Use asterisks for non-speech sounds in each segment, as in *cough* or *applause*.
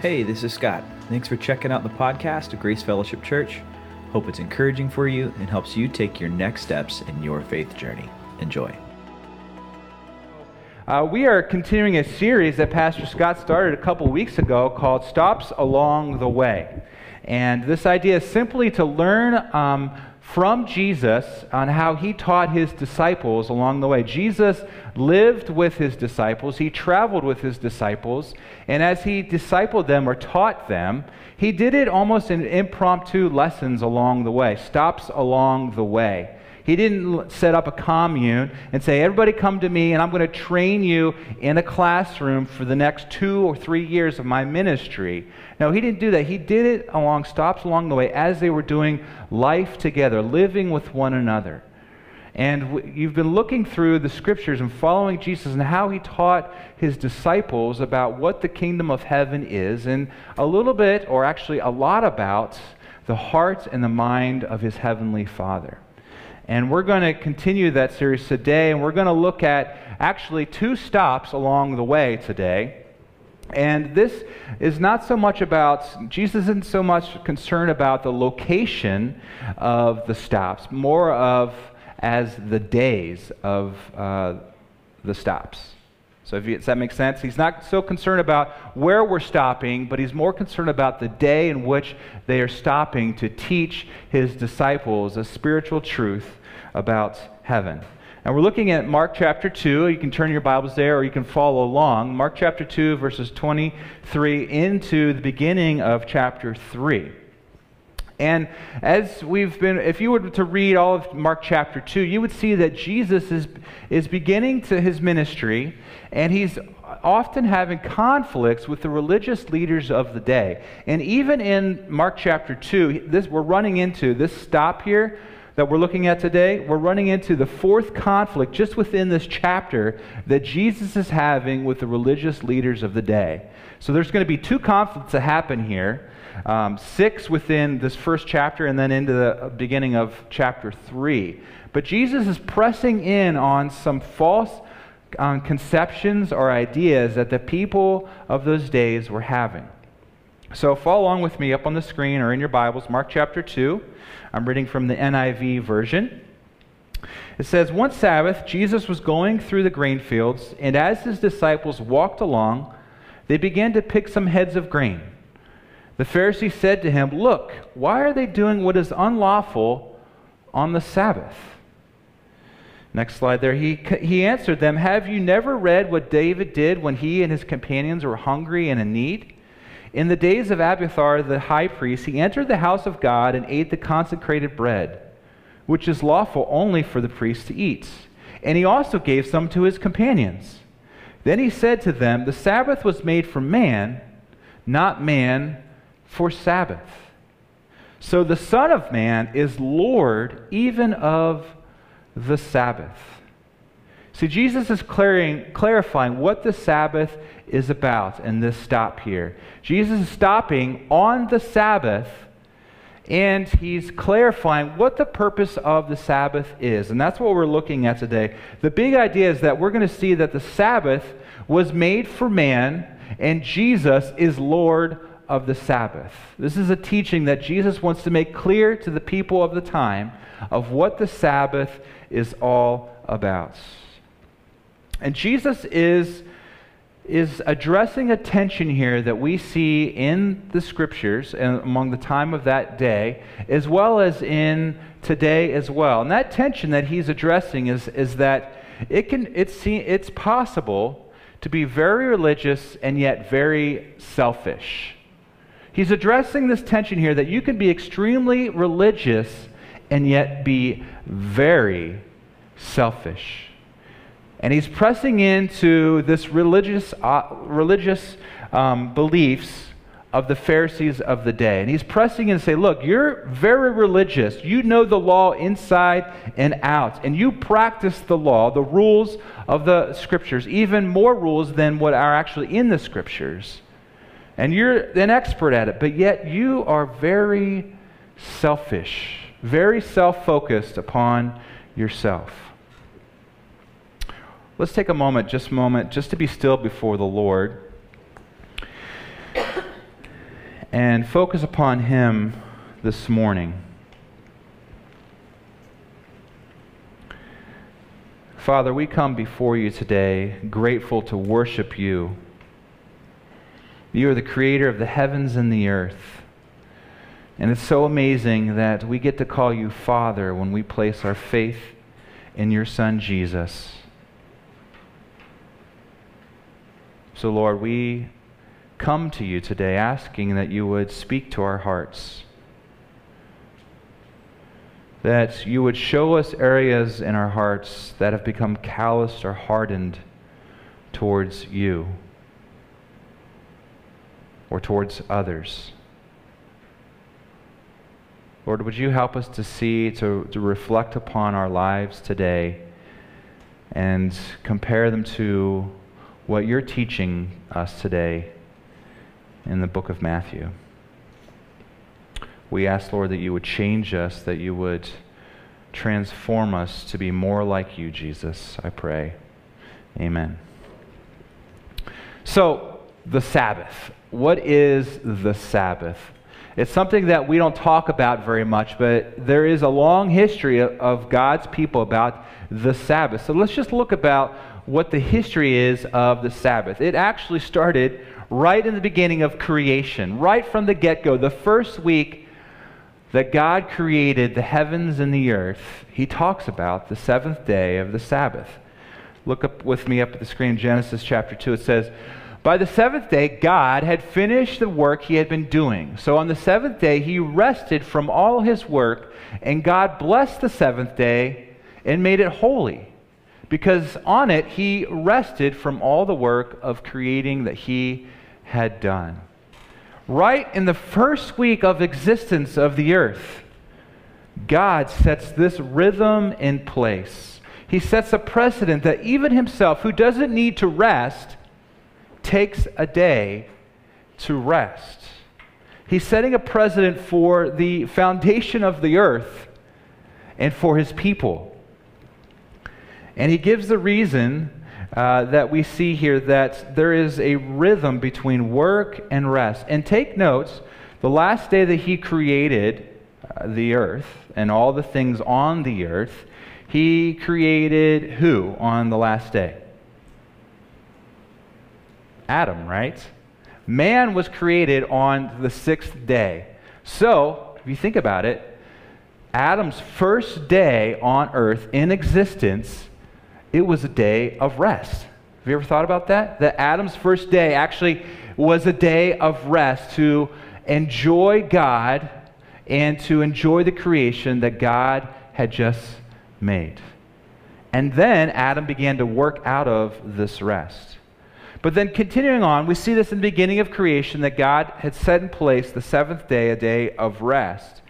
Hey, this is Scott. Thanks for checking out the podcast of Grace Fellowship Church. Hope it's encouraging for you and helps you take your next steps in your faith journey. Enjoy. Uh, we are continuing a series that Pastor Scott started a couple weeks ago called Stops Along the Way. And this idea is simply to learn um, from Jesus on how he taught his disciples along the way. Jesus lived with his disciples, he traveled with his disciples, and as he discipled them or taught them, he did it almost in impromptu lessons along the way, stops along the way. He didn't set up a commune and say, Everybody come to me, and I'm going to train you in a classroom for the next two or three years of my ministry. No, he didn't do that. He did it along stops along the way as they were doing life together, living with one another. And you've been looking through the scriptures and following Jesus and how he taught his disciples about what the kingdom of heaven is, and a little bit, or actually a lot, about the heart and the mind of his heavenly Father. And we're going to continue that series today, and we're going to look at actually two stops along the way today. And this is not so much about, Jesus isn't so much concerned about the location of the stops, more of as the days of uh, the stops. So, you, does that make sense? He's not so concerned about where we're stopping, but he's more concerned about the day in which they are stopping to teach his disciples a spiritual truth about heaven. And we're looking at Mark chapter 2. You can turn your Bibles there or you can follow along. Mark chapter 2, verses 23 into the beginning of chapter 3. And as we've been, if you were to read all of Mark chapter 2, you would see that Jesus is, is beginning to his ministry, and he's often having conflicts with the religious leaders of the day. And even in Mark chapter 2, this, we're running into this stop here that we're looking at today, we're running into the fourth conflict just within this chapter that Jesus is having with the religious leaders of the day. So there's going to be two conflicts that happen here um, six within this first chapter, and then into the beginning of chapter three. But Jesus is pressing in on some false um, conceptions or ideas that the people of those days were having. So follow along with me up on the screen or in your Bibles, Mark chapter 2. I'm reading from the NIV version. It says, One Sabbath, Jesus was going through the grain fields, and as his disciples walked along, they began to pick some heads of grain. The Pharisee said to him, Look, why are they doing what is unlawful on the Sabbath? Next slide there. He, he answered them, Have you never read what David did when he and his companions were hungry and in need? In the days of Abiathar the high priest, he entered the house of God and ate the consecrated bread, which is lawful only for the priest to eat. And he also gave some to his companions. Then he said to them, The Sabbath was made for man, not man for Sabbath. So the Son of Man is Lord even of the Sabbath. See, Jesus is clarifying what the Sabbath is about in this stop here. Jesus is stopping on the Sabbath and he's clarifying what the purpose of the Sabbath is. And that's what we're looking at today. The big idea is that we're going to see that the Sabbath was made for man and Jesus is Lord of the Sabbath. This is a teaching that Jesus wants to make clear to the people of the time of what the Sabbath is all about. And Jesus is, is addressing a tension here that we see in the scriptures and among the time of that day, as well as in today as well. And that tension that he's addressing is, is that it can, it's, it's possible to be very religious and yet very selfish. He's addressing this tension here that you can be extremely religious and yet be very selfish. And he's pressing into this religious, uh, religious um, beliefs of the Pharisees of the day. And he's pressing in and say, look, you're very religious. You know the law inside and out. And you practice the law, the rules of the scriptures, even more rules than what are actually in the scriptures and you're an expert at it, but yet you are very selfish, very self focused upon yourself. Let's take a moment, just a moment, just to be still before the Lord. and focus upon Him this morning. Father, we come before you today grateful to worship you. You are the creator of the heavens and the earth. And it's so amazing that we get to call you Father when we place our faith in your Son, Jesus. So, Lord, we come to you today asking that you would speak to our hearts, that you would show us areas in our hearts that have become calloused or hardened towards you or towards others. Lord, would you help us to see, to, to reflect upon our lives today and compare them to what you're teaching us today in the book of Matthew. We ask, Lord, that you would change us, that you would transform us to be more like you, Jesus, I pray. Amen. So, the Sabbath. What is the Sabbath? It's something that we don't talk about very much, but there is a long history of God's people about the Sabbath. So let's just look about what the history is of the Sabbath. It actually started right in the beginning of creation, right from the get go, the first week that God created the heavens and the earth, he talks about the seventh day of the Sabbath. Look up with me up at the screen, Genesis chapter 2. It says, By the seventh day, God had finished the work he had been doing. So on the seventh day, he rested from all his work, and God blessed the seventh day and made it holy, because on it he rested from all the work of creating that he had done. Right in the first week of existence of the earth, God sets this rhythm in place. He sets a precedent that even himself, who doesn't need to rest, takes a day to rest. He's setting a precedent for the foundation of the earth and for his people. And he gives the reason uh, that we see here that there is a rhythm between work and rest. And take notes the last day that he created uh, the earth and all the things on the earth, he created who on the last day? Adam, right? Man was created on the sixth day. So, if you think about it, Adam's first day on earth in existence it was a day of rest. Have you ever thought about that? That Adam's first day actually was a day of rest to enjoy God and to enjoy the creation that God had just made. And then Adam began to work out of this rest. But then continuing on, we see this in the beginning of creation that God had set in place the seventh day, a day of rest.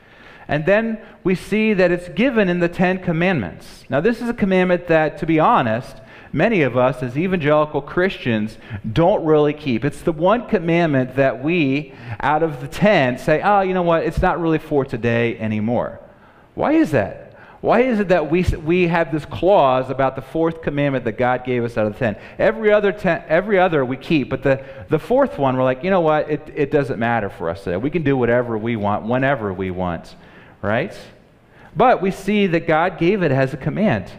And then we see that it's given in the Ten Commandments. Now, this is a commandment that, to be honest, many of us as evangelical Christians don't really keep. It's the one commandment that we, out of the ten, say, oh, you know what, it's not really for today anymore. Why is that? Why is it that we, we have this clause about the fourth commandment that God gave us out of the ten? Every other, ten, every other we keep, but the, the fourth one, we're like, you know what, it, it doesn't matter for us today. We can do whatever we want, whenever we want right? But we see that God gave it as a command.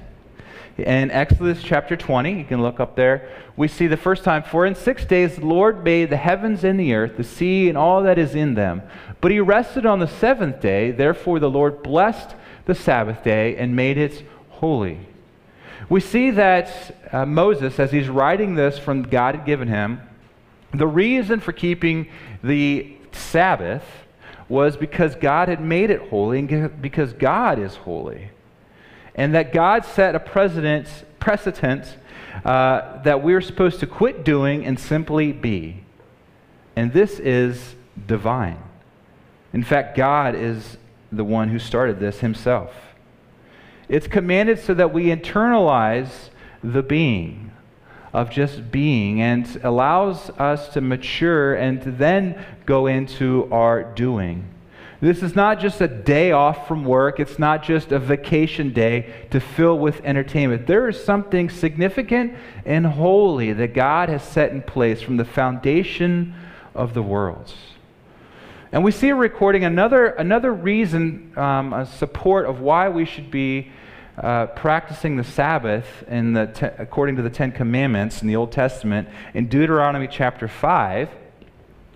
In Exodus chapter 20, you can look up there, we see the first time, For in six days the Lord made the heavens and the earth, the sea, and all that is in them. But he rested on the seventh day. Therefore the Lord blessed the Sabbath day and made it holy. We see that uh, Moses, as he's writing this from God had given him, the reason for keeping the Sabbath was because God had made it holy and because God is holy. And that God set a precedent, precedent uh, that we're supposed to quit doing and simply be. And this is divine. In fact, God is the one who started this himself. It's commanded so that we internalize the being of just being and allows us to mature and to then go into our doing. This is not just a day off from work. It's not just a vacation day to fill with entertainment. There is something significant and holy that God has set in place from the foundation of the world. And we see a recording, another, another reason, um, a support of why we should be uh, practicing the Sabbath in the te- according to the Ten Commandments in the Old Testament in Deuteronomy chapter 5,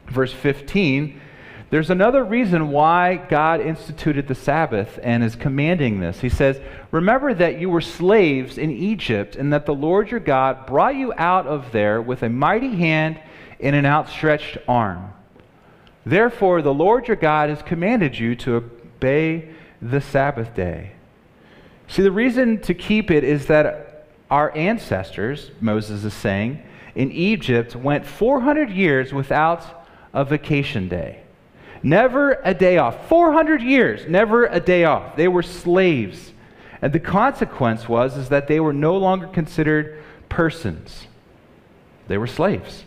verse 15. There's another reason why God instituted the Sabbath and is commanding this. He says, Remember that you were slaves in Egypt, and that the Lord your God brought you out of there with a mighty hand and an outstretched arm. Therefore, the Lord your God has commanded you to obey the Sabbath day. See, the reason to keep it is that our ancestors, Moses is saying, in Egypt went 400 years without a vacation day. Never a day off. 400 years, never a day off. They were slaves. And the consequence was is that they were no longer considered persons. They were slaves.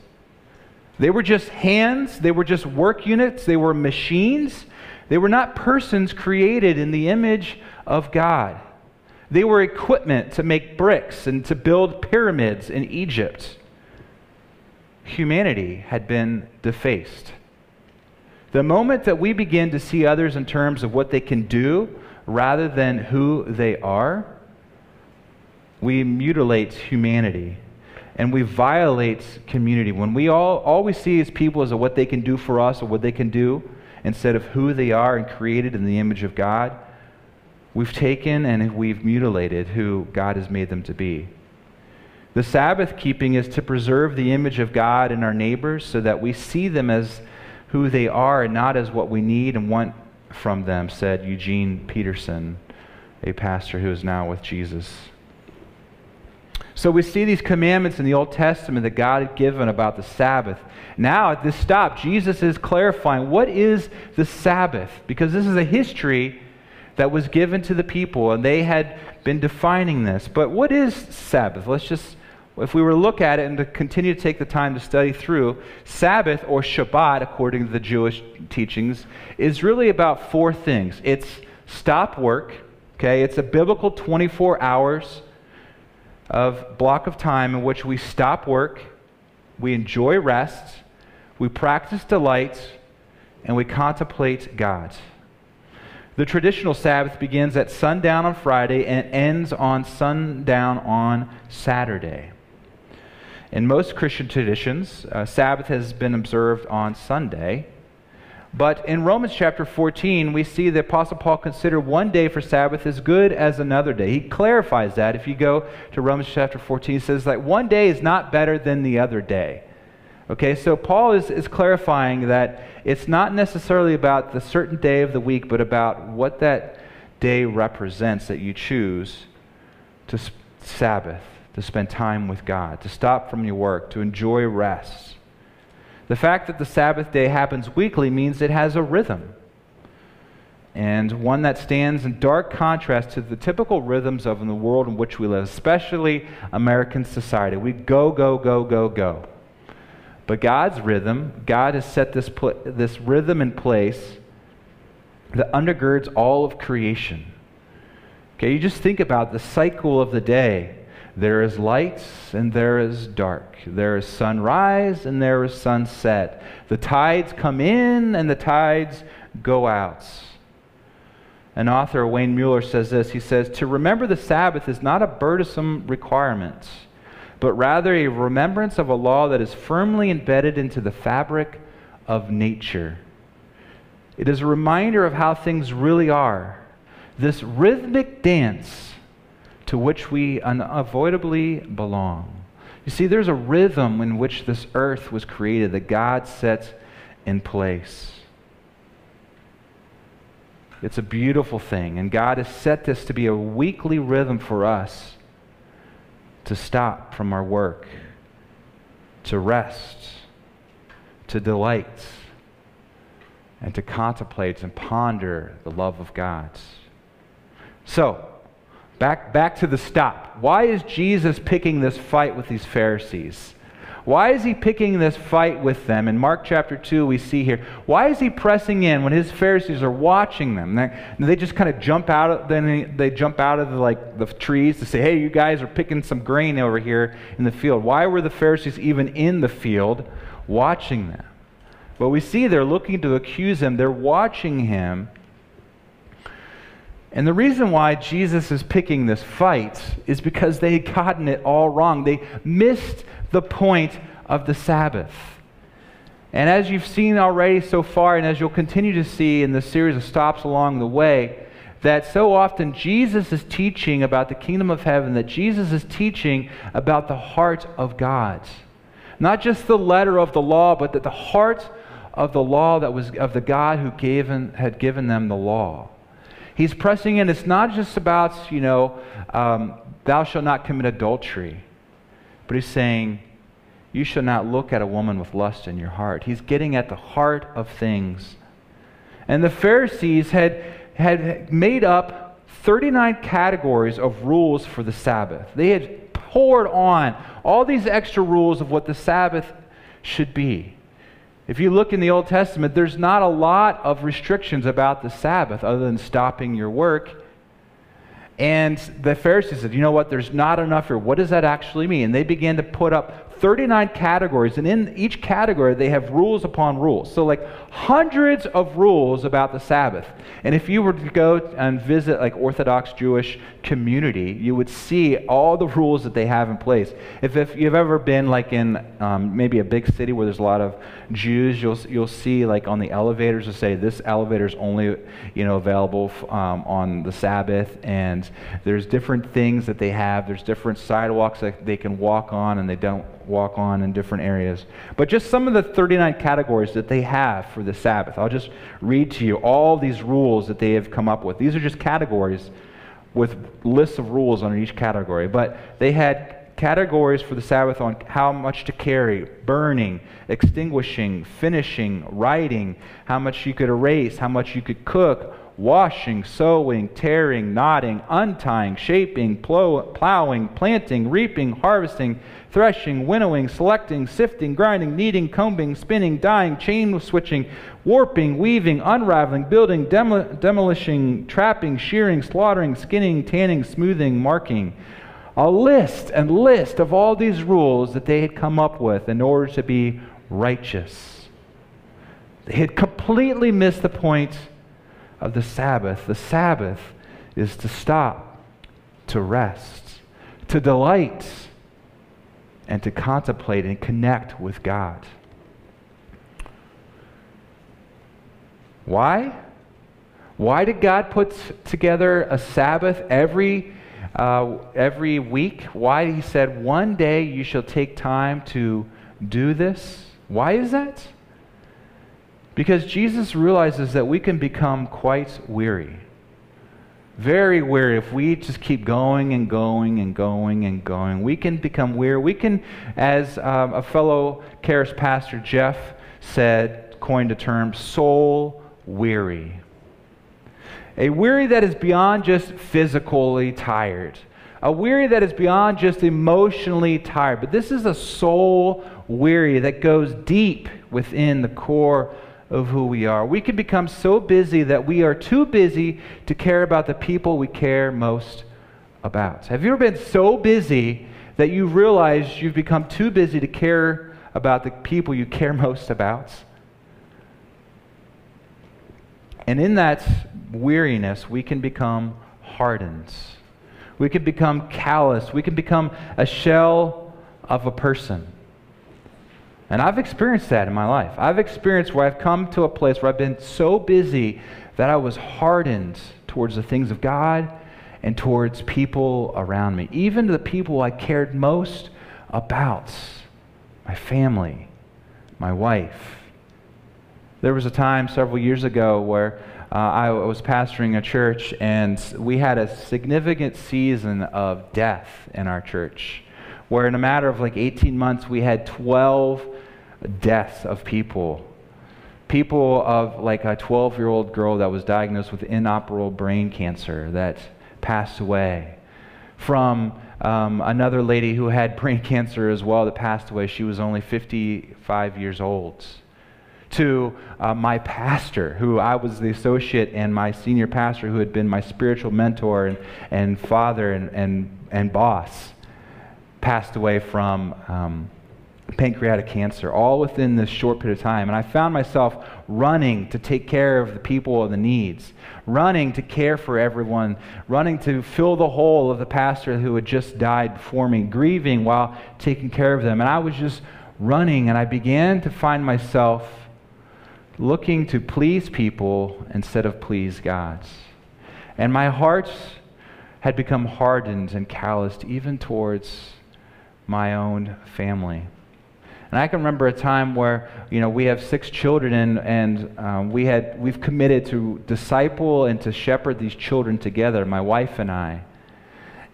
They were just hands, they were just work units, they were machines. They were not persons created in the image of God. They were equipment to make bricks and to build pyramids in Egypt. Humanity had been defaced. The moment that we begin to see others in terms of what they can do rather than who they are, we mutilate humanity and we violate community. When we all, all we see is people as what they can do for us or what they can do instead of who they are and created in the image of God, we've taken and we've mutilated who God has made them to be. The Sabbath keeping is to preserve the image of God in our neighbors so that we see them as who they are and not as what we need and want from them, said Eugene Peterson, a pastor who is now with Jesus. So we see these commandments in the Old Testament that God had given about the Sabbath. Now, at this stop, Jesus is clarifying what is the Sabbath? Because this is a history that was given to the people, and they had been defining this. But what is Sabbath? Let's just, if we were to look at it and to continue to take the time to study through, Sabbath or Shabbat, according to the Jewish teachings, is really about four things. It's stop work, okay? It's a biblical 24 hours of block of time in which we stop work, we enjoy rest, we practice delight, and we contemplate God. The traditional Sabbath begins at sundown on Friday and ends on sundown on Saturday. In most Christian traditions, uh, Sabbath has been observed on Sunday. But in Romans chapter 14, we see the Apostle Paul consider one day for Sabbath as good as another day. He clarifies that. If you go to Romans chapter 14, he says that one day is not better than the other day. Okay, so Paul is, is clarifying that it's not necessarily about the certain day of the week, but about what that day represents that you choose to Sabbath, to spend time with God, to stop from your work, to enjoy rest. The fact that the Sabbath day happens weekly means it has a rhythm, and one that stands in dark contrast to the typical rhythms of the world in which we live, especially American society. We go, go, go, go, go. But God's rhythm, God has set this, pl- this rhythm in place that undergirds all of creation. Okay, you just think about the cycle of the day. There is light and there is dark. There is sunrise and there is sunset. The tides come in and the tides go out. An author, Wayne Muller, says this. He says, To remember the Sabbath is not a burdensome requirement, but rather a remembrance of a law that is firmly embedded into the fabric of nature. It is a reminder of how things really are. This rhythmic dance to which we unavoidably belong. You see, there's a rhythm in which this earth was created that God sets in place. It's a beautiful thing, and God has set this to be a weekly rhythm for us to stop from our work, to rest, to delight, and to contemplate and ponder the love of God. So, Back, back to the stop. Why is Jesus picking this fight with these Pharisees? Why is he picking this fight with them? In Mark chapter 2, we see here. Why is he pressing in when his Pharisees are watching them? They, they just kind of jump out of, then they, they jump out of the, like, the trees to say, hey, you guys are picking some grain over here in the field. Why were the Pharisees even in the field watching them? But we see they're looking to accuse him, they're watching him. And the reason why Jesus is picking this fight is because they had gotten it all wrong. They missed the point of the Sabbath. And as you've seen already so far, and as you'll continue to see in the series of stops along the way, that so often Jesus is teaching about the kingdom of heaven, that Jesus is teaching about the heart of God. Not just the letter of the law, but that the heart of the law that was of the God who gave and, had given them the law. He's pressing in. It's not just about, you know, um, thou shalt not commit adultery, but he's saying, you shall not look at a woman with lust in your heart. He's getting at the heart of things. And the Pharisees had, had made up 39 categories of rules for the Sabbath. They had poured on all these extra rules of what the Sabbath should be. If you look in the Old Testament, there's not a lot of restrictions about the Sabbath other than stopping your work. And the Pharisees said, you know what, there's not enough here. What does that actually mean? And they began to put up 39 categories, and in each category, they have rules upon rules. So, like hundreds of rules about the Sabbath. And if you were to go and visit like Orthodox Jewish community, you would see all the rules that they have in place. If, if you've ever been like in um, maybe a big city where there's a lot of Jews, you'll, you'll see like on the elevators to say this elevator is only you know available um, on the Sabbath, and there's different things that they have. There's different sidewalks that they can walk on, and they don't walk on in different areas. But just some of the 39 categories that they have for the Sabbath. I'll just read to you all these rules that they have come up with. These are just categories with lists of rules under each category. But they had categories for the Sabbath on how much to carry burning, extinguishing, finishing, writing, how much you could erase, how much you could cook, washing, sewing, tearing, knotting, untying, shaping, plow, plowing, planting, reaping, harvesting, threshing, winnowing, selecting, sifting, grinding, kneading, combing, spinning, dyeing, chain stitching, warping, weaving, unraveling, building, demol- demolishing, trapping, shearing, slaughtering, skinning, tanning, smoothing, marking. A list and list of all these rules that they had come up with in order to be righteous. They had completely missed the point of the Sabbath. The Sabbath is to stop, to rest, to delight, and to contemplate and connect with God. Why? Why did God put together a Sabbath every, uh, every week? Why He said, one day you shall take time to do this? Why is that? Because Jesus realizes that we can become quite weary. Very weary if we just keep going and going and going and going. We can become weary. We can, as um, a fellow Charis pastor, Jeff, said, coined a term, soul weary. A weary that is beyond just physically tired. A weary that is beyond just emotionally tired. But this is a soul weary that goes deep within the core of who we are. We can become so busy that we are too busy to care about the people we care most about. Have you ever been so busy that you realize you've become too busy to care about the people you care *laughs* most about? And in that weariness, we can become hardened. We can become callous. We can become a shell of a person. And I've experienced that in my life. I've experienced where I've come to a place where I've been so busy that I was hardened towards the things of God and towards people around me, even the people I cared most about my family, my wife. There was a time several years ago where uh, I was pastoring a church, and we had a significant season of death in our church, where in a matter of like 18 months, we had 12 deaths of people. People of like a 12 year old girl that was diagnosed with inoperable brain cancer that passed away. From um, another lady who had *laughs* brain cancer as well that passed away. She was only 55 years old. To uh, my pastor, who I was the associate, and my senior pastor, who had been my spiritual mentor and, and father and, and, and boss, passed away from um, pancreatic cancer, all within this short period of time. And I found myself running to take care of the people and the needs, running to care for everyone, running to fill the hole of the pastor who had just died before me, grieving while taking care of them. And I was just running, and I began to find myself looking to please people instead of please God. And my heart had become hardened and calloused even towards my own family. And I can remember a time where, you know, we have six children and, and um, we had, we've committed to disciple and to shepherd these children together, my wife and I.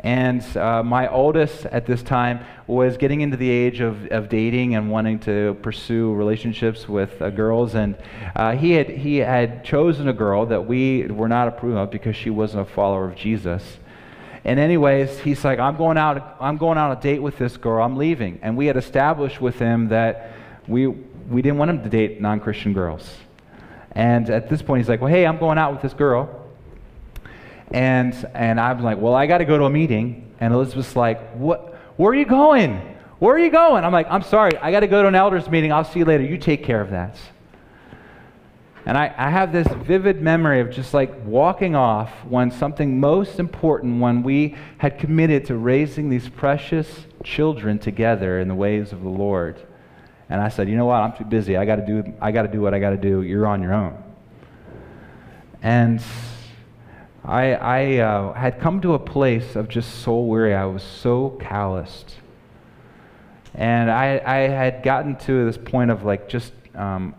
And uh, my oldest at this time was getting into the age of, of dating and wanting to pursue relationships with uh, girls. And uh, he, had, he had chosen a girl that we were not approved of because she wasn't a follower of Jesus. And anyways, he's like, I'm going out, I'm going on a date with this girl. I'm leaving. And we had established with him that we, we didn't want him to date non-Christian girls. And at this point, he's like, well, hey, I'm going out with this girl. And, and I'm like, well, I got to go to a meeting. And Elizabeth's like, what, where are you going? Where are you going? I'm like, I'm sorry. I got to go to an elders meeting. I'll see you later. You take care of that. And I, I have this vivid memory of just like walking off when something most important, when we had committed to raising these precious children together in the ways of the Lord. And I said, you know what? I'm too busy. I got to do, I got to do what I got to do. You're on your own. And I, I uh, had come to a place of just soul weary. I was so calloused. And I, I had gotten to this point of like just um,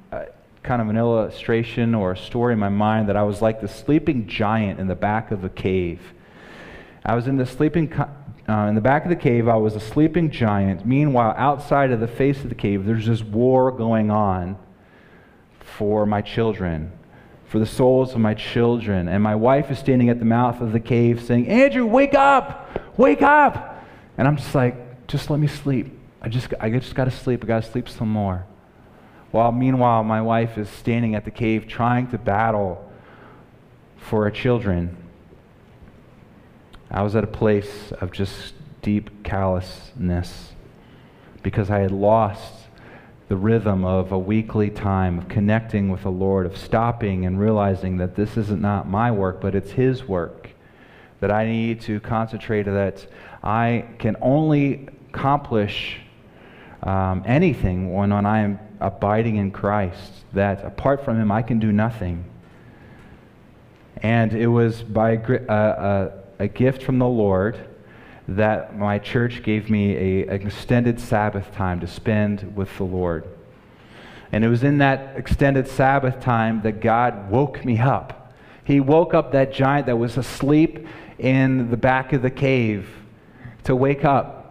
kind of an illustration or a story in my mind that I was like the sleeping giant in the back of a cave. I was in the sleeping uh, in the back of the cave. I was a sleeping giant. Meanwhile, outside of the face of the cave, there's this war going on for my children, for the souls of my children. And my wife is standing at the mouth of the cave saying, "Andrew, wake up! Wake up!" And I'm just like, "Just let me sleep. I just I just got to sleep. I got to sleep some more." While meanwhile, my wife is standing at the cave trying to battle for her children. I was at a place of just deep callousness because I had lost the rhythm of a weekly time of connecting with the Lord, of stopping and realizing that this is not my work, but it's His work. That I need to concentrate, that I can only accomplish um, anything when, when I am abiding in Christ, that apart from Him, I can do nothing. And it was by a, a, a gift from the Lord that my church gave me a, an extended Sabbath time to spend with the Lord. And it was in that extended Sabbath time that God woke me up. He woke up that giant that was asleep in the back of the cave to wake up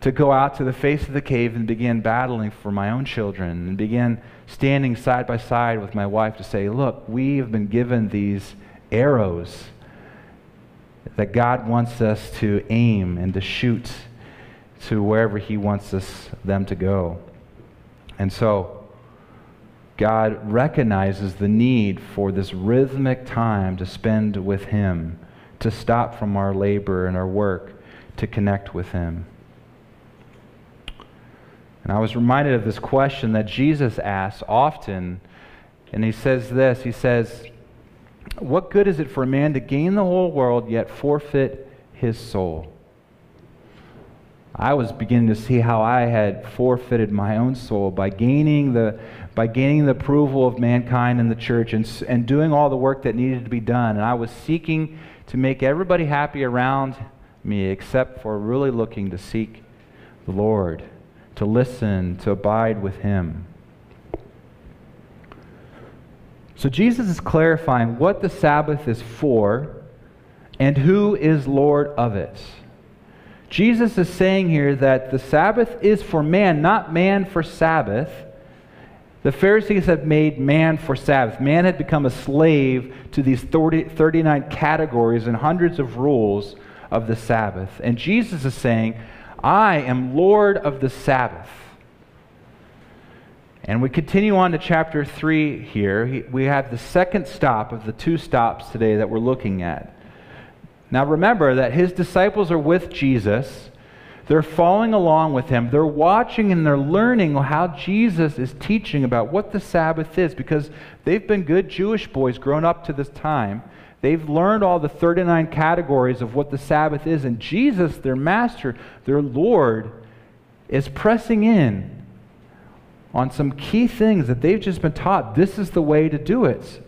to go out to the face of the cave and begin battling for my own children and begin standing side by side with my wife to say, Look, we have been given these arrows that God wants us to aim and to shoot to wherever He wants us them to go. And so, God recognizes the need for this rhythmic time to spend with Him, to stop from our labor and our work, to connect with Him. And I was reminded of this question that Jesus asks often. And he says this He says, What good is it for a man to gain the whole world yet forfeit his soul? I was beginning to see how I had forfeited my own soul by gaining the, by gaining the approval of mankind and the church and, and doing all the work that needed to be done. And I was seeking to make everybody happy around me except for really looking to seek the Lord to listen, to abide with Him. So Jesus is clarifying what the Sabbath is for and who is Lord of it. Jesus is saying here that the Sabbath is for man, not man for Sabbath. The Pharisees have made man for Sabbath. Man had become a slave to these 30, 39 categories and hundreds of rules of the Sabbath. And Jesus is saying, I am Lord of the Sabbath. And we continue on to chapter 3 here. We have the second stop of the two stops today that we're looking at. Now remember that his disciples are with Jesus. They're following along with him. They're watching and they're learning how Jesus is teaching about what the Sabbath is because they've been good Jewish boys grown up to this time. They've learned all the 39 categories of what the Sabbath is. And Jesus, their master, their Lord, is pressing in on some key things that they've just been taught. This is the way to do it.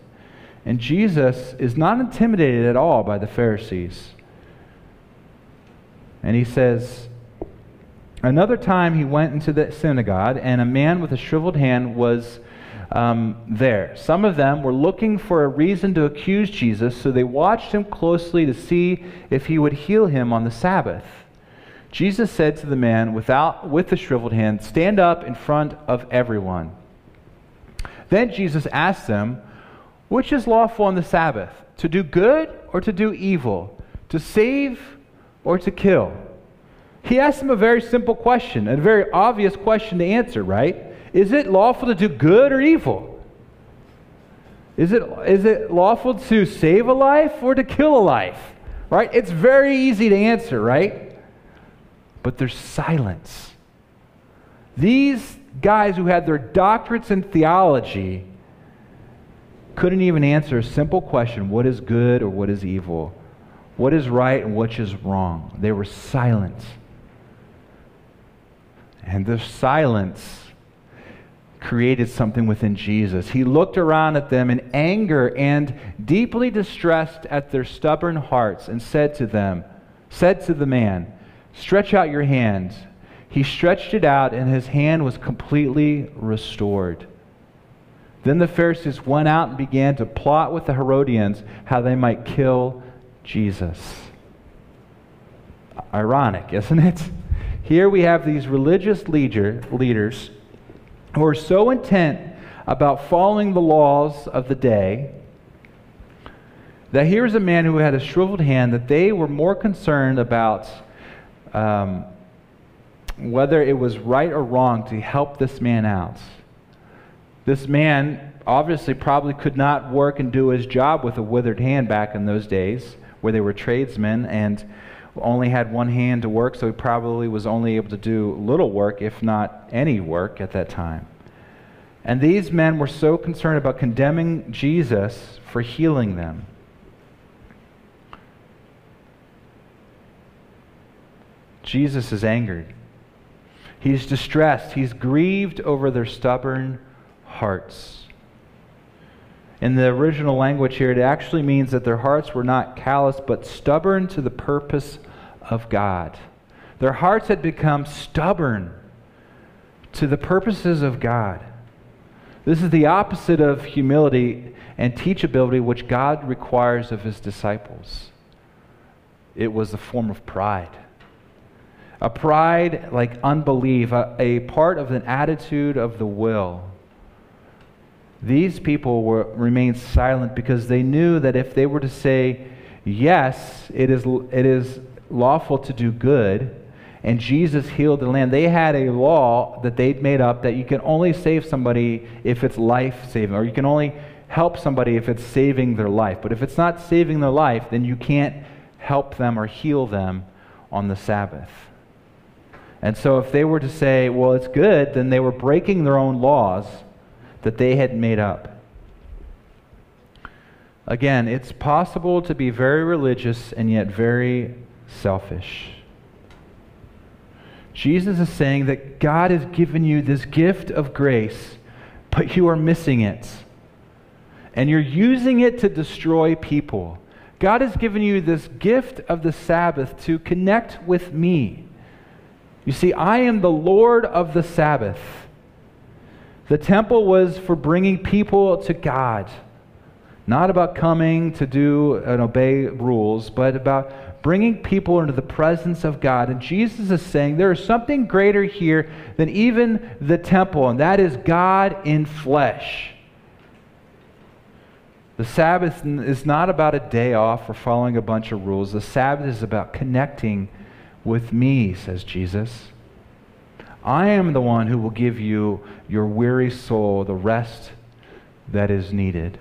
And Jesus is not intimidated at all by the Pharisees. And he says, Another time he went into the synagogue, and a man with a shriveled hand was um, there. Some of them were looking for a reason to accuse Jesus, so they watched him closely to see if he would heal him on the Sabbath. Jesus said to the man without, with the shriveled hand, Stand up in front of everyone. Then Jesus asked them, Which is lawful on the Sabbath, to do good or to do evil, to save or to kill? He asked him a very simple question, a very obvious question to answer, right? Is it lawful to do good or evil? Is it, is it lawful to save a life or to kill a life? Right? It's very easy to answer, right? But there's silence. These guys who had their doctorates in theology couldn't even answer a simple question what is good or what is evil? What is right and what is wrong? They were silent. And the silence created something within Jesus. He looked around at them in anger and deeply distressed at their stubborn hearts and said to them, said to the man, Stretch out your hand. He stretched it out, and his hand was completely restored. Then the Pharisees went out and began to plot with the Herodians how they might kill Jesus. Ironic, isn't it? Here we have these religious leader, leaders who are so intent about following the laws of the day that here's a man who had a shriveled hand that they were more concerned about um, whether it was right or wrong to help this man out. This man obviously probably could not work and do his job with a withered hand back in those days where they were tradesmen and only had one hand to work, so he probably was only able to do little work, if not any work, at that time. And these men were so concerned about condemning Jesus for healing them. Jesus is angered. He's distressed. He's grieved over their stubborn hearts. In the original language here, it actually means that their hearts were not callous, but stubborn to the purpose of God. Their hearts had become stubborn to the purposes of God. This is the opposite of humility and teachability, which God requires of his disciples. It was a form of pride. A pride like unbelief, a, a part of an attitude of the will these people were, remained silent because they knew that if they were to say, yes, it is, it is lawful to do good, and Jesus healed the land, they had a law that they'd made up that you can only save somebody if it's life saving, or you can only help somebody if it's saving their life. But if it's not saving their life, then you can't help them or heal them on the Sabbath. And so if they were to say, well, it's good, then they were breaking their own laws that they had made up. Again, it's possible to be very religious and yet very selfish. Jesus is saying that God has given you this gift of grace, but you are missing it. And you're using it to destroy people. God has given you this gift of the Sabbath to connect with me. You see, I am the Lord of the Sabbath. The temple was for bringing people to God, not about coming to do and obey rules, but about bringing people into the presence of God. And Jesus is saying there is something greater here than even the temple, and that is God in flesh. The Sabbath is not about a day off or following a bunch of rules. The Sabbath is about connecting with me, says Jesus. I am the one who will give you, your weary soul, the rest that is needed.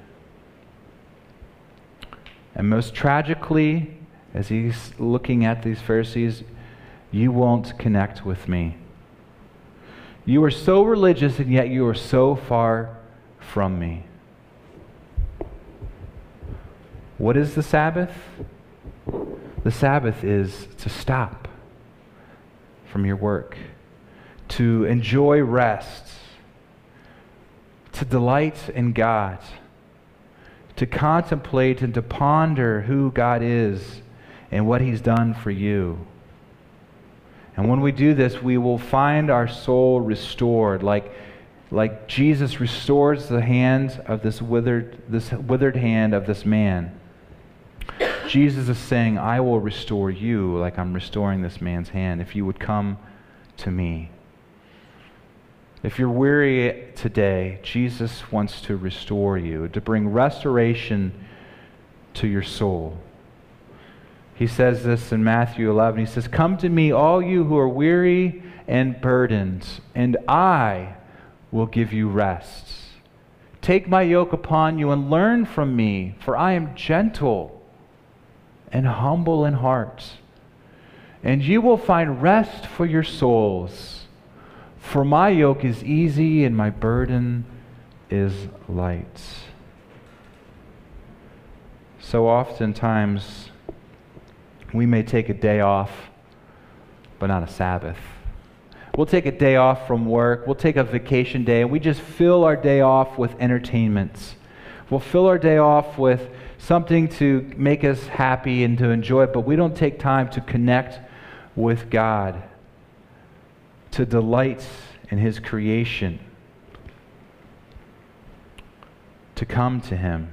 And most tragically, as he's looking at these Pharisees, you won't connect with me. You are so religious, and yet you are so far from me. What is the Sabbath? The Sabbath is to stop from your work, to enjoy rest, to delight in God, to contemplate and to ponder who God is and what He's done for you. And when we do this, we will find our soul restored, like, like Jesus restores the hand of this withered, this withered hand of this man. Jesus is saying, I will restore you like I'm restoring this man's hand if you would come to me. If you're weary today, Jesus wants to restore you, to bring restoration to your soul. He says this in Matthew 11. He says, Come to me, all you who are weary and burdened, and I will give you rest. Take my yoke upon you and learn from me, for I am gentle and humble in heart, and you will find rest for your souls. For my yoke is easy and my burden is light. So oftentimes, we may take a day off, but not a Sabbath. We'll take a day off from work. We'll take a vacation day, and we just fill our day off with entertainments. We'll fill our day off with something to make us happy and to enjoy but we don't take time to connect with God, to delight in His creation, to come to Him.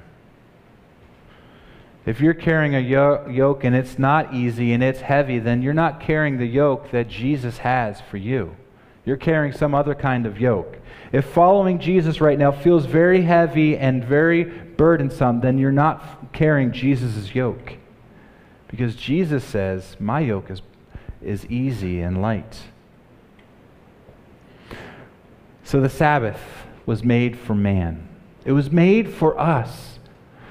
If you're carrying a yoke and it's not easy and it's heavy, then you're not carrying the yoke that Jesus has for you. You're carrying some other kind of yoke. If following Jesus right now feels very heavy and very burdensome, then you're not carrying Jesus' yoke. Because Jesus says, My yoke is, is easy and light. So the Sabbath was made for man, it was made for us.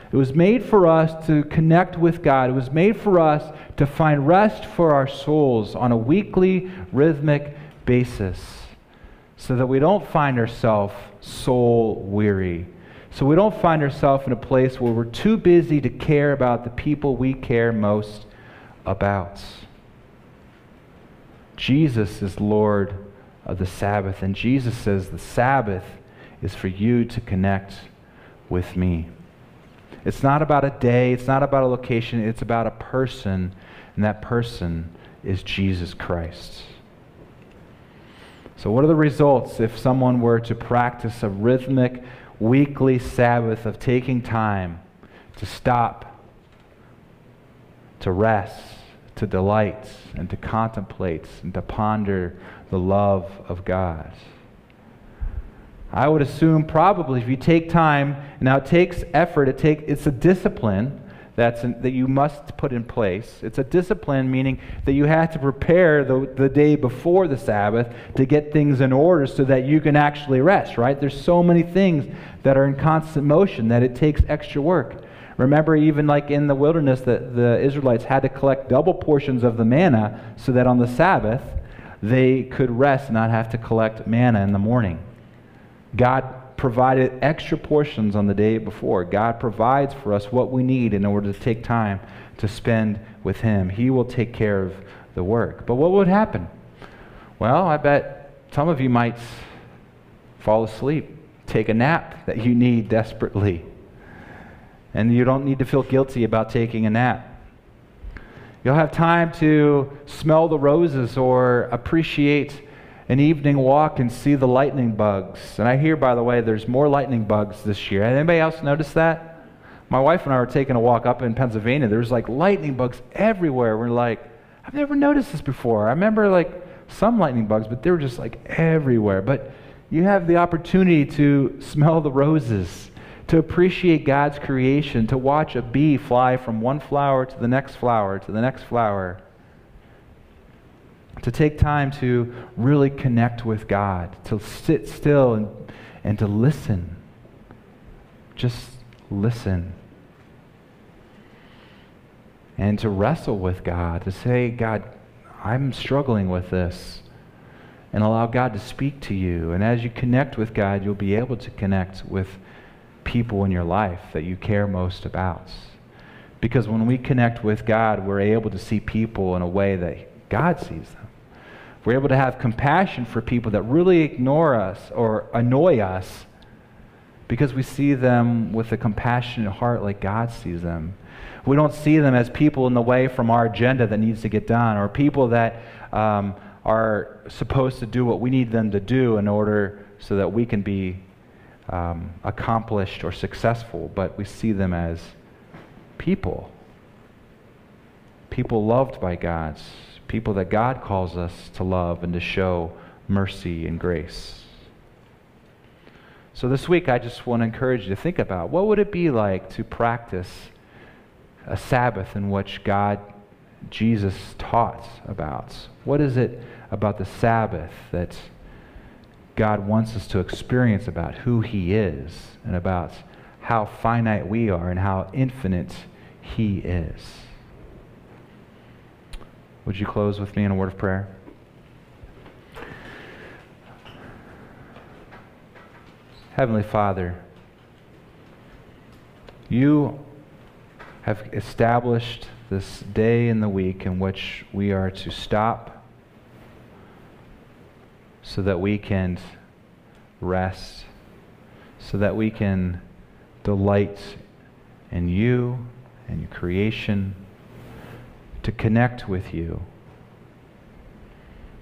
It was made for us to connect with God. It was made for us to find rest for our souls on a weekly, rhythmic basis so that we don't find ourselves soul weary. So we don't find ourselves in a place where we're too busy to care about the people we care most about. Jesus is Lord of the Sabbath, and Jesus says the Sabbath is for you to connect with me. It's not about a day, it's not about a location, it's about a person, and that person is Jesus Christ. So, what are the results if someone were to practice a rhythmic weekly Sabbath of taking time to stop, to rest, to delight, and to contemplate, and to ponder the love of God? I would assume probably if you take time, now it takes effort, it take, it's a discipline that's in, that you must put in place. It's a discipline, meaning that you have to prepare the, the day before the Sabbath to get things in order so that you can actually rest, right? There's so many things that are in constant motion that it takes extra work. Remember, even like in the wilderness, that the Israelites had to collect double portions of the manna so that on the Sabbath they could rest and not have to collect manna in the morning. God provided extra portions on the day before. God provides for us what we need in order to take time to spend with Him. He will take care of the work. But what would happen? Well, I bet some of you might fall asleep, take a nap that you need desperately. And you don't need to feel guilty about taking a nap. You'll have time to smell the roses or appreciate an evening walk and see the lightning bugs. And I hear, by the way, there's more lightning bugs this year. Anybody else notice that? My wife and I were taking a walk up in Pennsylvania. There was like lightning bugs everywhere. We're like, I've never noticed this before. I remember like some lightning bugs, but they were just like everywhere. But you have the opportunity to smell the roses, to appreciate God's creation, to watch a bee fly from one flower to the next flower to the next flower to take time to really connect with God, to sit still and, and to listen. Just listen. And to wrestle with God, to say, God, I'm struggling with this. And allow God to speak to you. And as you connect with God, you'll be able to connect with people in your life that you care most about. Because when we connect with God, we're able to see people in a way that God sees them. We're able to have compassion for people that really ignore us or annoy us because we see them with a compassionate heart like God sees them. We don't see them as people in the way from our agenda that needs to get done or people that um, are supposed to do what we need them to do in order so that we can be um, accomplished or successful, but we see them as people. People loved by God, people that God calls us to love and to show mercy and grace. So this week, I just want to encourage you to think about what would it be like to practice a Sabbath in which God, Jesus taught about? What is it about the Sabbath that God wants us to experience about who He is and about how finite we are and how infinite He is? Would you close with me in a word of prayer? Heavenly Father, you have established this day in the week in which we are to stop so that we can rest, so that we can delight in you and your creation, to connect with you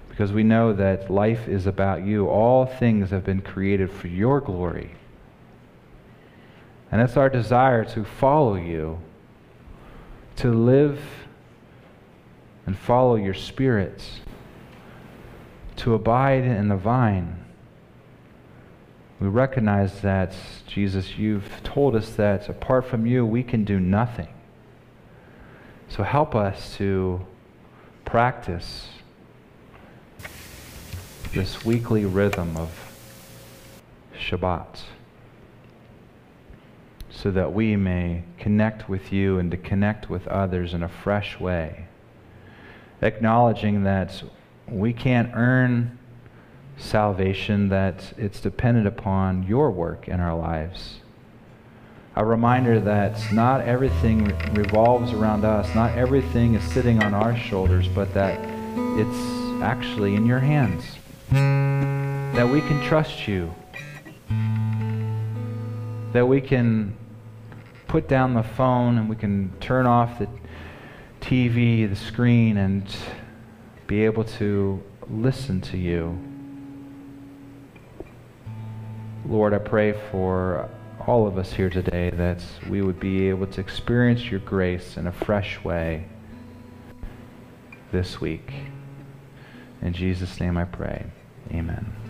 because we know that life is about you. All things have been created for your glory. And it's our desire to follow you, to live and follow your spirits, to abide in the vine. We recognize that, Jesus, you've told us that apart from you, we can do nothing. So help us to practice this weekly rhythm of Shabbat so that we may connect with you and to connect with others in a fresh way, acknowledging that we can't earn salvation, that it's dependent upon your work in our lives. A reminder that not everything revolves around us, not everything is sitting on our shoulders, but that it's actually in your hands that we can trust you, that we can put down the phone and we can turn off the TV, the screen, and be able to listen to you. Lord, I pray for all of us here today that we would be able to experience your grace in a fresh way this week. In Jesus' name I pray. Amen.